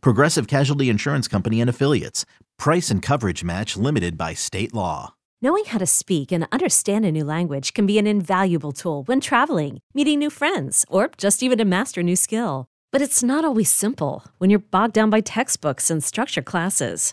Progressive Casualty Insurance Company and Affiliates. Price and coverage match limited by state law. Knowing how to speak and understand a new language can be an invaluable tool when traveling, meeting new friends, or just even to master a new skill. But it's not always simple when you're bogged down by textbooks and structure classes.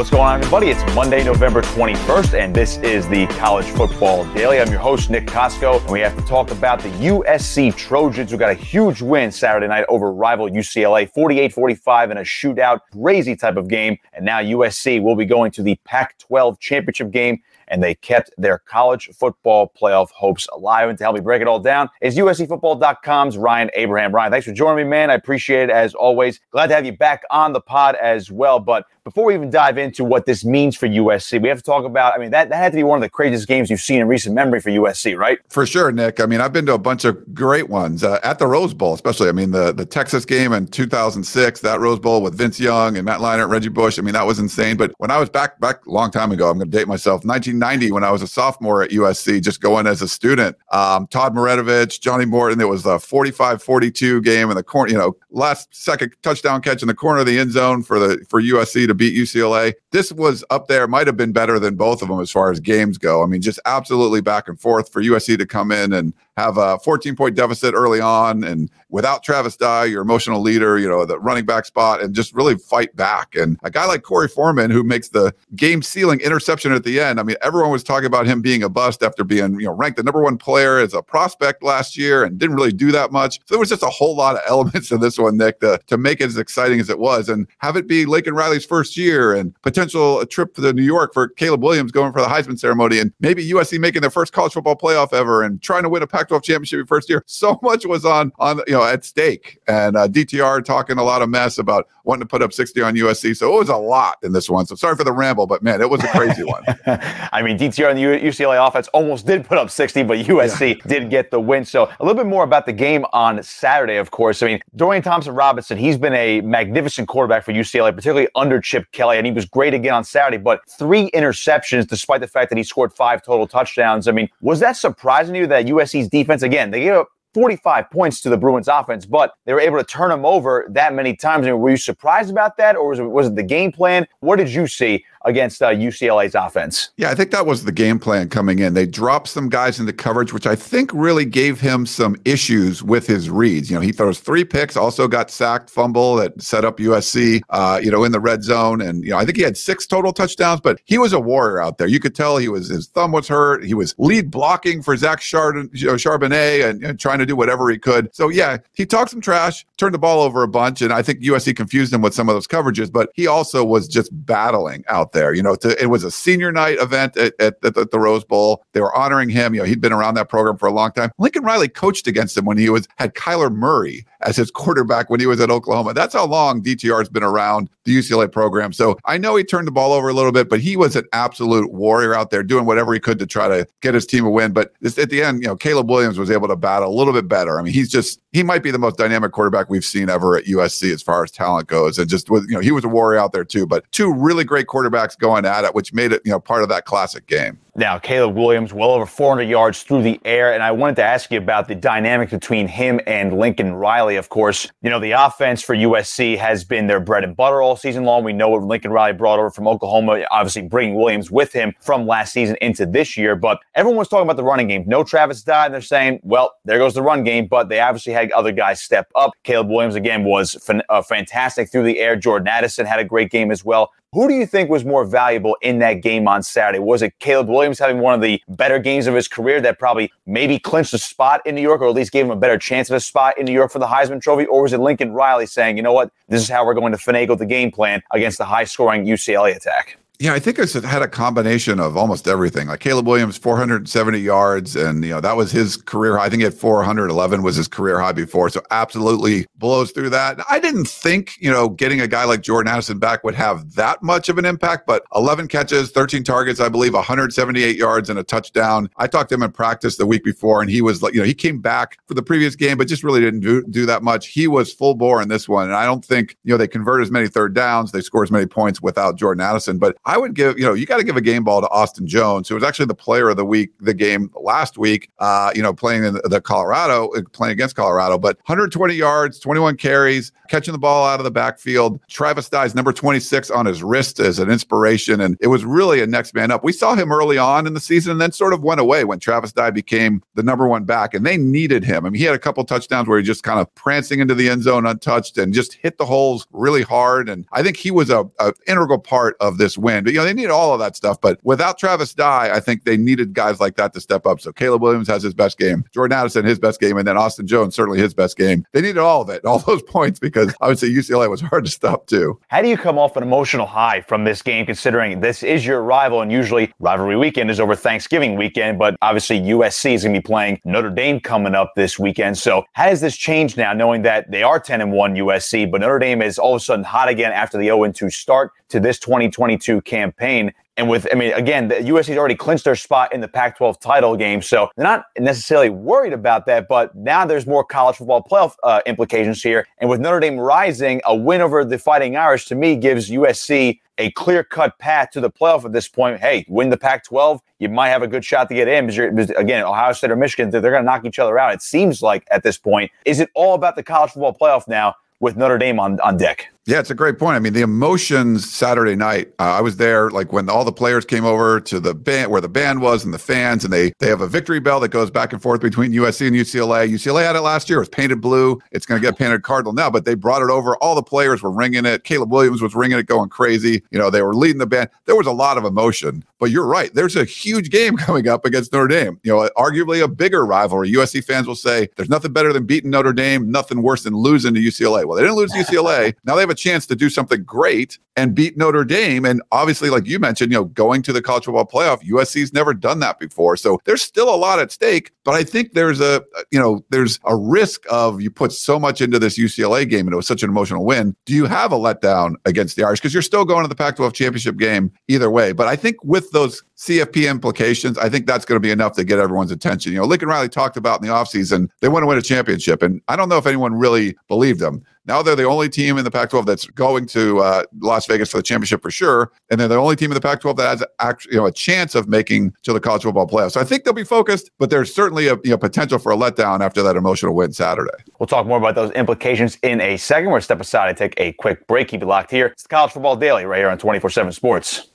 What's going on, everybody? It's Monday, November 21st, and this is the College Football Daily. I'm your host, Nick Kosko, and we have to talk about the USC Trojans who got a huge win Saturday night over rival UCLA, 48 45 in a shootout, crazy type of game. And now USC will be going to the Pac 12 championship game and they kept their college football playoff hopes alive. And to help me break it all down is USCFootball.com's Ryan Abraham. Ryan, thanks for joining me, man. I appreciate it as always. Glad to have you back on the pod as well. But before we even dive into what this means for USC, we have to talk about. I mean, that, that had to be one of the craziest games you've seen in recent memory for USC, right? For sure, Nick. I mean, I've been to a bunch of great ones uh, at the Rose Bowl, especially. I mean, the the Texas game in 2006, that Rose Bowl with Vince Young and Matt Leinart, Reggie Bush. I mean, that was insane. But when I was back back a long time ago, I'm going to date myself. 1990, when I was a sophomore at USC, just going as a student. Um, Todd Marinovich, Johnny Morton. It was a 45-42 game in the corner. You know, last second touchdown catch in the corner of the end zone for the for USC to beat UCLA. This was up there. Might have been better than both of them as far as games go. I mean, just absolutely back and forth for USC to come in and have a 14 point deficit early on and without Travis Dye, your emotional leader, you know, the running back spot and just really fight back. And a guy like Korey Foreman, who makes the game sealing interception at the end. I mean, everyone was talking about him being a bust after being, you know, ranked the number one player as a prospect last year and didn't really do that much. So there was just a whole lot of elements in this one, Nick, to, to make it as exciting as it was and have it be Lincoln Riley's first year and potential trip to New York for Caleb Williams going for the Heisman ceremony and maybe USC making their first college football playoff ever and trying to win a Pac 12 championship your first year. So much was on on you know at stake, and uh, DTR talking a lot of mess about wanting to put up 60 on USC. So it was a lot in this one. So sorry for the ramble, but man, it was a crazy one. I mean, DTR and the UCLA offense almost did put up 60, but USC yeah. did get the win. So a little bit more about the game on Saturday, of course. I mean, Dorian Thompson Robinson, he's been a magnificent quarterback for UCLA, particularly under Chip Kelly, and he was great again on Saturday, but three interceptions despite the fact that he scored five total touchdowns. I mean, was that surprising to you that USC's defense, again, they gave up 45 points to the Bruins offense, but they were able to turn them over that many times. I mean, were you surprised about that, or was it, was it the game plan? What did you see against uh, UCLA's offense. Yeah, I think that was the game plan coming in. They dropped some guys into coverage, which I think really gave him some issues with his reads. You know, he throws three picks, also got sacked, fumble that set up USC, uh, you know, in the red zone. And, you know, I think he had six total touchdowns, but he was a warrior out there. You could tell he was, his thumb was hurt. He was lead blocking for Zach Chardon, you know, Charbonnet and, and trying to do whatever he could. So, yeah, he talked some trash, turned the ball over a bunch. And I think USC confused him with some of those coverages, but he also was just battling out there. You know, to, it was a senior night event at, at, at, the, Rose Bowl. They were honoring him. You know, he'd been around that program for a long time. Lincoln Riley coached against him when he was had Kyler Murray as his quarterback when he was at Oklahoma. That's how long DTR has been around the UCLA program. So I know he turned the ball over a little bit, but he was an absolute warrior out there doing whatever he could to try to get his team a win. But this, at the end, you know, Caleb Williams was able to battle a little bit better. I mean, he's just he might be the most dynamic quarterback we've seen ever at USC as far as talent goes. And just you know, he was a warrior out there too. But two really great quarterbacks quarterbacks going at it, which made it, you know, part of that classic game. Now, Caleb Williams, well over 400 yards through the air. And I wanted to ask you about the dynamic between him and Lincoln Riley. Of course, you know, the offense for USC has been their bread and butter all season long. We know what Lincoln Riley brought over from Oklahoma, obviously bringing Williams with him from last season into this year. But everyone was talking about the running game. No Travis Dye. They're saying, well, there goes the run game. But they obviously had other guys step up. Caleb Williams, again, was fan- uh, fantastic through the air. Jordan Addison had a great game as well. Who do you think was more valuable in that game on Saturday? Was it Caleb Williams having one of the better games of his career that probably maybe clinched a spot in New York or at least gave him a better chance of a spot in New York for the Heisman Trophy? Or was it Lincoln Riley saying, you know what, this is how we're going to finagle the game plan against the high scoring UCLA attack? Yeah, I think it's had a combination of almost everything. Like Caleb Williams, 470 yards, and you know that was his career high. I think had 411 was his career high before, so absolutely blows through that. I didn't think you know getting a guy like Jordan Addison back would have that much of an impact, but 11 catches, 13 targets, I believe, 178 yards and a touchdown. I talked to him in practice the week before, and he was like, you know, he came back for the previous game, but just really didn't do, do that much. He was full bore in this one, and I don't think you know they convert as many third downs, they score as many points without Jordan Addison, but I would give, you know, you got to give a game ball to Austin Jones, who was actually the player of the week, the game last week, uh, you know, playing in the Colorado, uh, playing against Colorado, but 120 yards, 21 carries, catching the ball out of the backfield. Travis Dye's number 26 on his wrist as an inspiration. And it was really a next man up. We saw him early on in the season and then sort of went away when Travis Dye became the number one back and they needed him. I mean, he had a couple touchdowns where he just kind of prancing into the end zone untouched and just hit the holes really hard. And I think he was a, a integral part of this win. But, you know, they needed all of that stuff. But without Travis Dye, I think they needed guys like that to step up. So Caleb Williams has his best game, Jordan Addison his best game, and then Austin Jones certainly his best game. They needed all of it, all those points, because I would say UCLA was hard to stop too. How do you come off an emotional high from this game, considering this is your rival, and usually rivalry weekend is over Thanksgiving weekend, but obviously USC is going to be playing Notre Dame coming up this weekend. So how does this change now, knowing that they are 10 and 1 USC, but Notre Dame is all of a sudden hot again after the 0 2 start to this 2022 campaign? And with, I mean, again, the USC's already clinched their spot in the Pac 12 title game. So they're not necessarily worried about that. But now there's more college football playoff uh, implications here. And with Notre Dame rising, a win over the Fighting Irish to me gives USC a clear cut path to the playoff at this point. Hey, win the Pac 12, you might have a good shot to get in because, again, Ohio State or Michigan, they're going to knock each other out. It seems like at this point. Is it all about the college football playoff now with Notre Dame on, on deck? Yeah, it's a great point. I mean, the emotions Saturday night. Uh, I was there, like when all the players came over to the band, where the band was, and the fans, and they they have a victory bell that goes back and forth between USC and UCLA. UCLA had it last year; it was painted blue. It's going to get painted cardinal now, but they brought it over. All the players were ringing it. Caleb Williams was ringing it, going crazy. You know, they were leading the band. There was a lot of emotion. But you're right. There's a huge game coming up against Notre Dame. You know, arguably a bigger rivalry. USC fans will say there's nothing better than beating Notre Dame, nothing worse than losing to UCLA. Well, they didn't lose UCLA. Now they have a chance to do something great and beat Notre Dame. And obviously, like you mentioned, you know, going to the college football playoff, USC's never done that before. So there's still a lot at stake. But I think there's a, you know, there's a risk of you put so much into this UCLA game and it was such an emotional win. Do you have a letdown against the Irish? Because you're still going to the Pac 12 championship game either way. But I think with those CFP implications, I think that's going to be enough to get everyone's attention. You know, Lincoln Riley talked about in the offseason, they want to win a championship. And I don't know if anyone really believed them. Now they're the only team in the Pac 12 that's going to uh, Las Vegas for the championship for sure. And they're the only team in the Pac 12 that has actually, you know, a chance of making to the college football playoffs. So I think they'll be focused, but there's certainly a you know, potential for a letdown after that emotional win Saturday. We'll talk more about those implications in a second. We're going to step aside and take a quick break. Keep it locked here. It's the College Football Daily right here on 24 7 Sports.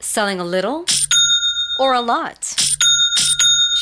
Selling a little or a lot?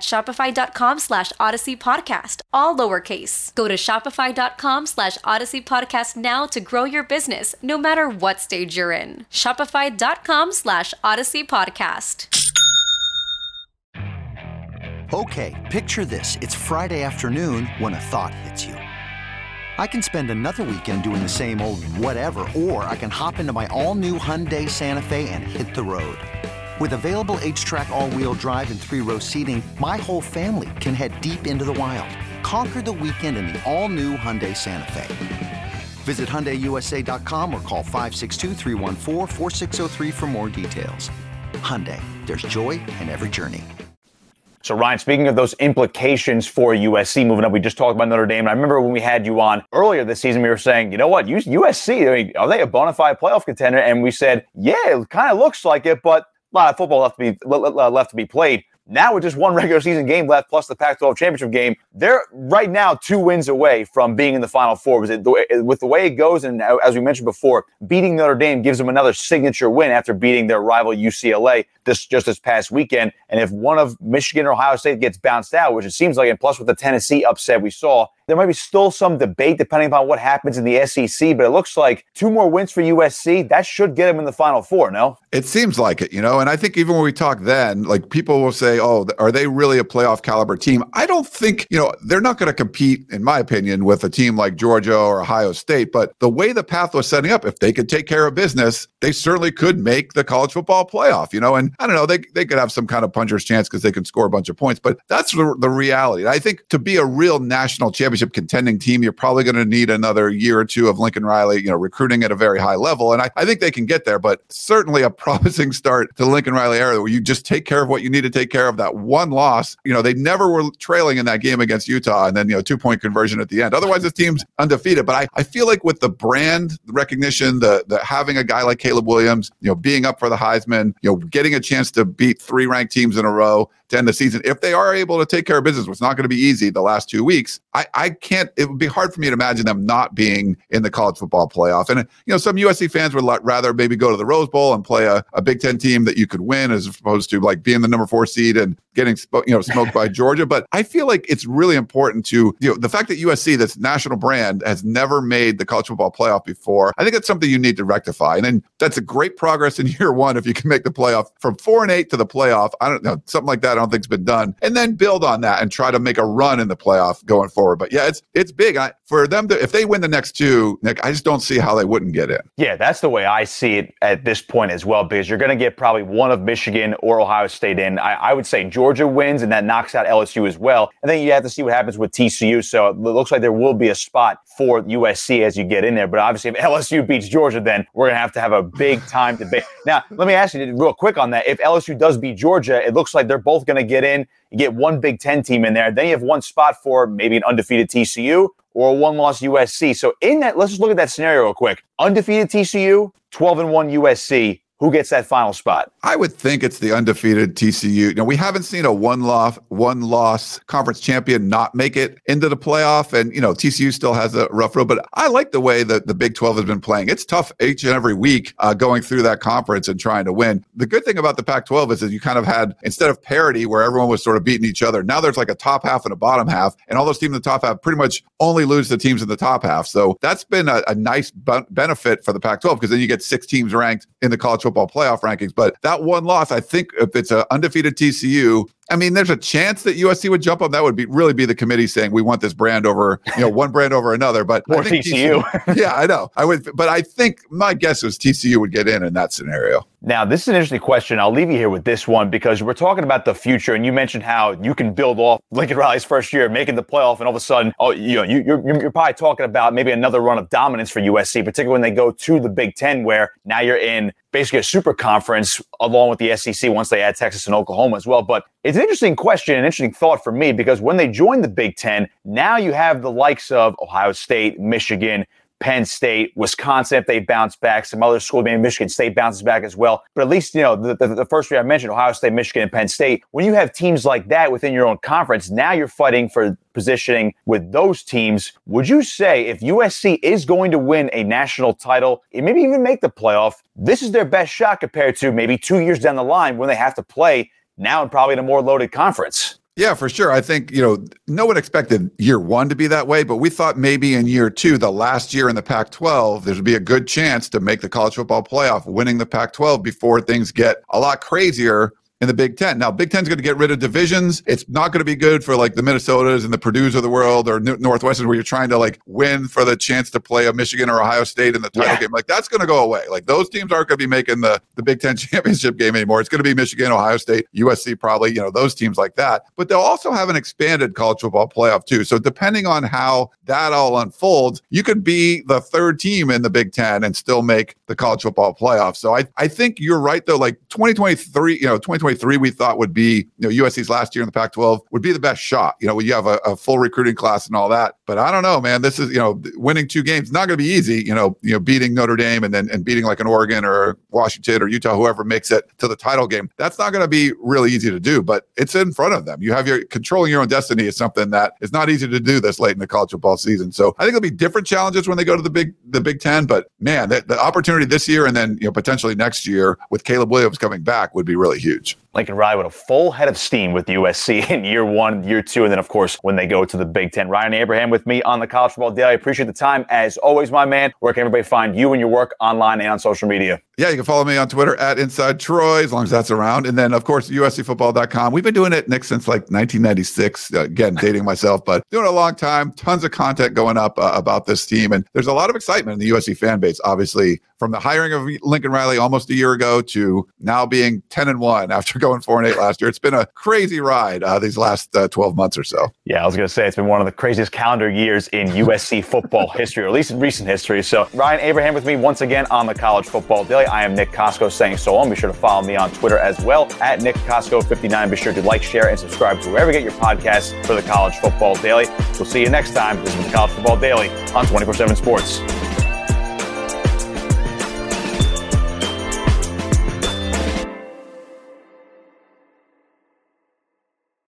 shopify.com slash odyssey podcast, all lowercase. Go to shopify.com slash odyssey podcast now to grow your business, no matter what stage you're in. Shopify.com slash odyssey podcast. Okay, picture this. It's Friday afternoon when a thought hits you. I can spend another weekend doing the same old whatever, or I can hop into my all-new Hyundai Santa Fe and hit the road. With available H-Track all-wheel drive and three-row seating, my whole family can head deep into the wild. Conquer the weekend in the all-new Hyundai Santa Fe. Visit HyundaiUSA.com or call 562 for more details. Hyundai, there's joy in every journey. So, Ryan, speaking of those implications for USC moving up, we just talked about Notre Dame. And I remember when we had you on earlier this season, we were saying, you know what, USC, I mean, are they a bona fide playoff contender? And we said, yeah, it kind of looks like it, but lot of football left to be left to be played. Now with just one regular season game left, plus the Pac-12 championship game, they're right now two wins away from being in the Final Four. With the way it goes, and as we mentioned before, beating Notre Dame gives them another signature win after beating their rival UCLA this just this past weekend. And if one of Michigan or Ohio State gets bounced out, which it seems like, and plus with the Tennessee upset we saw, there might be still some debate depending upon what happens in the SEC, but it looks like two more wins for USC. That should get them in the Final Four, no? It seems like it, you know. And I think even when we talk then, like people will say, oh, are they really a playoff caliber team? I don't think, you know, they're not going to compete, in my opinion, with a team like Georgia or Ohio State. But the way the path was setting up, if they could take care of business, they certainly could make the college football playoff, you know. And I don't know, they, they could have some kind of puncher's chance because they can score a bunch of points, but that's the, the reality. I think to be a real national championship championship contending team, you're probably going to need another year or two of Lincoln Riley, you know, recruiting at a very high level. And I, I think they can get there, but certainly a promising start to Lincoln Riley era where you just take care of what you need to take care of. That one loss, you know, they never were trailing in that game against Utah and then, you know, two point conversion at the end. Otherwise, this team's undefeated. But I, I feel like with the brand recognition, the, the having a guy like Caleb Williams, you know, being up for the Heisman, you know, getting a chance to beat three ranked teams in a row, to end the season. If they are able to take care of business, it's not going to be easy the last two weeks. I, I can't, it would be hard for me to imagine them not being in the college football playoff. And, you know, some USC fans would rather maybe go to the Rose Bowl and play a, a Big Ten team that you could win as opposed to like being the number four seed and getting, you know, smoked by Georgia. But I feel like it's really important to, you know, the fact that USC, this national brand, has never made the college football playoff before. I think that's something you need to rectify. And then that's a great progress in year one if you can make the playoff from four and eight to the playoff. I don't know, something like that. I don't think's been done and then build on that and try to make a run in the playoff going forward. But yeah, it's it's big I, for them to if they win the next two. Nick, I just don't see how they wouldn't get in. Yeah, that's the way I see it at this point as well. Because you're going to get probably one of Michigan or Ohio State in. I, I would say Georgia wins, and that knocks out LSU as well. And then you have to see what happens with TCU. So it looks like there will be a spot for USC as you get in there. But obviously, if LSU beats Georgia, then we're going to have to have a big time debate. now, let me ask you real quick on that. If LSU does beat Georgia, it looks like they're both going to get in. You get one Big Ten team in there. Then you have one spot for maybe an undefeated TCU or a one loss USC. So in that, let's just look at that scenario real quick. Undefeated TCU, 12 and 1 USC who gets that final spot? I would think it's the undefeated TCU. Now we haven't seen a one loss one loss conference champion not make it into the playoff, and you know TCU still has a rough road. But I like the way that the Big Twelve has been playing. It's tough each and every week uh, going through that conference and trying to win. The good thing about the Pac-12 is that you kind of had instead of parity where everyone was sort of beating each other. Now there's like a top half and a bottom half, and all those teams in the top half pretty much only lose the teams in the top half. So that's been a, a nice b- benefit for the Pac-12 because then you get six teams ranked in the college football playoff rankings. But that one loss, I think if it's an undefeated TCU, I mean, there's a chance that USC would jump up. That would be really be the committee saying we want this brand over, you know, one brand over another. But or TCU. TCU yeah, I know. I would, but I think my guess is TCU would get in in that scenario. Now, this is an interesting question. I'll leave you here with this one because we're talking about the future, and you mentioned how you can build off Lincoln Riley's first year, making the playoff, and all of a sudden, oh, you know, you, you're, you're probably talking about maybe another run of dominance for USC, particularly when they go to the Big Ten, where now you're in basically a super conference along with the SEC once they add Texas and Oklahoma as well. But it's an interesting question, an interesting thought for me, because when they joined the Big Ten, now you have the likes of Ohio State, Michigan, Penn State, Wisconsin, if they bounce back, some other schools, maybe Michigan State bounces back as well. But at least, you know, the, the, the, first three I mentioned, Ohio State, Michigan, and Penn State, when you have teams like that within your own conference, now you're fighting for positioning with those teams. Would you say if USC is going to win a national title, and maybe even make the playoff, this is their best shot compared to maybe two years down the line when they have to play now and probably in a more loaded conference? Yeah, for sure. I think, you know, no one expected year one to be that way, but we thought maybe in year two, the last year in the Pac 12, there'd be a good chance to make the college football playoff, winning the Pac 12 before things get a lot crazier in the Big Ten. Now, Big Ten's going to get rid of divisions. It's not going to be good for like the Minnesotas and the Purdue's of the world or Northwestern, where you're trying to like win for the chance to play a Michigan or Ohio State in the title yeah. game. Like that's going to go away. Like those teams aren't going to be making the the Big Ten championship game anymore. It's going to be Michigan, Ohio State, USC, probably. You know those teams like that. But they'll also have an expanded college football playoff too. So depending on how that all unfolds, you could be the third team in the Big Ten and still make the college football playoff. So I I think you're right though. Like 2023, you know, 2023 we thought would be, you know, USC's last year in the Pac 12 would be the best shot. You know, you have a, a, full recruiting class and all that. But I don't know, man. This is, you know, winning two games, not going to be easy, you know, you know, beating Notre Dame and then and beating like an Oregon or Washington or Utah, whoever makes it to the title game. That's not going to be really easy to do, but it's in front of them. You have your controlling your own destiny is something that is not easy to do this late in the college football season. So I think it'll be different challenges when they go to the big the Big Ten. But man, the, the opportunity this year and then you know potentially next year with Caleb Williams coming back would be really huge. Lincoln Riley with a full head of steam with USC in year one, year two, and then, of course, when they go to the Big Ten. Ryan Abraham with me on the College Football Daily. I appreciate the time. As always, my man, where can everybody find you and your work online and on social media? Yeah, you can follow me on Twitter at Inside Troy, as long as that's around. And then, of course, USCFootball.com. We've been doing it, Nick, since like 1996. Uh, again, dating myself, but doing it a long time. Tons of content going up uh, about this team. And there's a lot of excitement in the USC fan base, obviously, from the hiring of Lincoln Riley almost a year ago to now being 10 and 1 after going 4 and 8 last year. It's been a crazy ride uh, these last uh, 12 months or so. Yeah, I was going to say it's been one of the craziest calendar years in USC football history, or at least in recent history. So, Ryan Abraham with me once again on the College Football Daily. I am Nick Kosko saying so long. Be sure to follow me on Twitter as well at Nick Kosko59. Be sure to like, share, and subscribe to wherever you get your podcasts for the College Football Daily. We'll see you next time. This is the College Football Daily on 24 7 Sports.